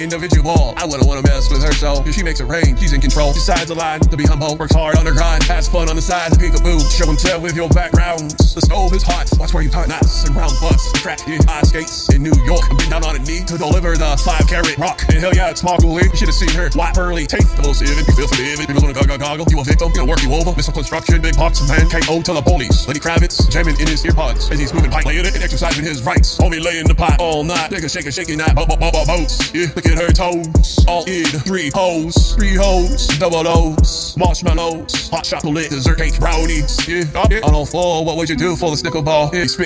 individual. I wouldn't wanna mess with her, so if she makes it rain, she's in control. Decides the line to be humble, works hard on her grind, has fun on the side. Peekaboo, show and tell with your background. The stove is hot, watch where you tie knots and round butts. Track in ice skates in New York, I've been down on a knee to deliver the five carat rock. And hell yeah, it's sparkly. You should have seen her white pearly teeth. The most even, you feel forgiven. People gonna goggle goggle. You a victim, gonna work you over. Missile construction, big pots, man. KO to the police. Lenny Kravitz jamming in his earpods as he's moving pipe, laying it and exercising his rights. Homie laying the pot all night. Nigga shaking, shaking that bo bo bo bo boats. Yeah, look at her toes. All in three hoes, three hoes, double O's, marshmallows, hot chocolate, dessert cake, brownies. Yeah, oh, yeah. on all four. What would you do for the snickle ball? Yeah, spit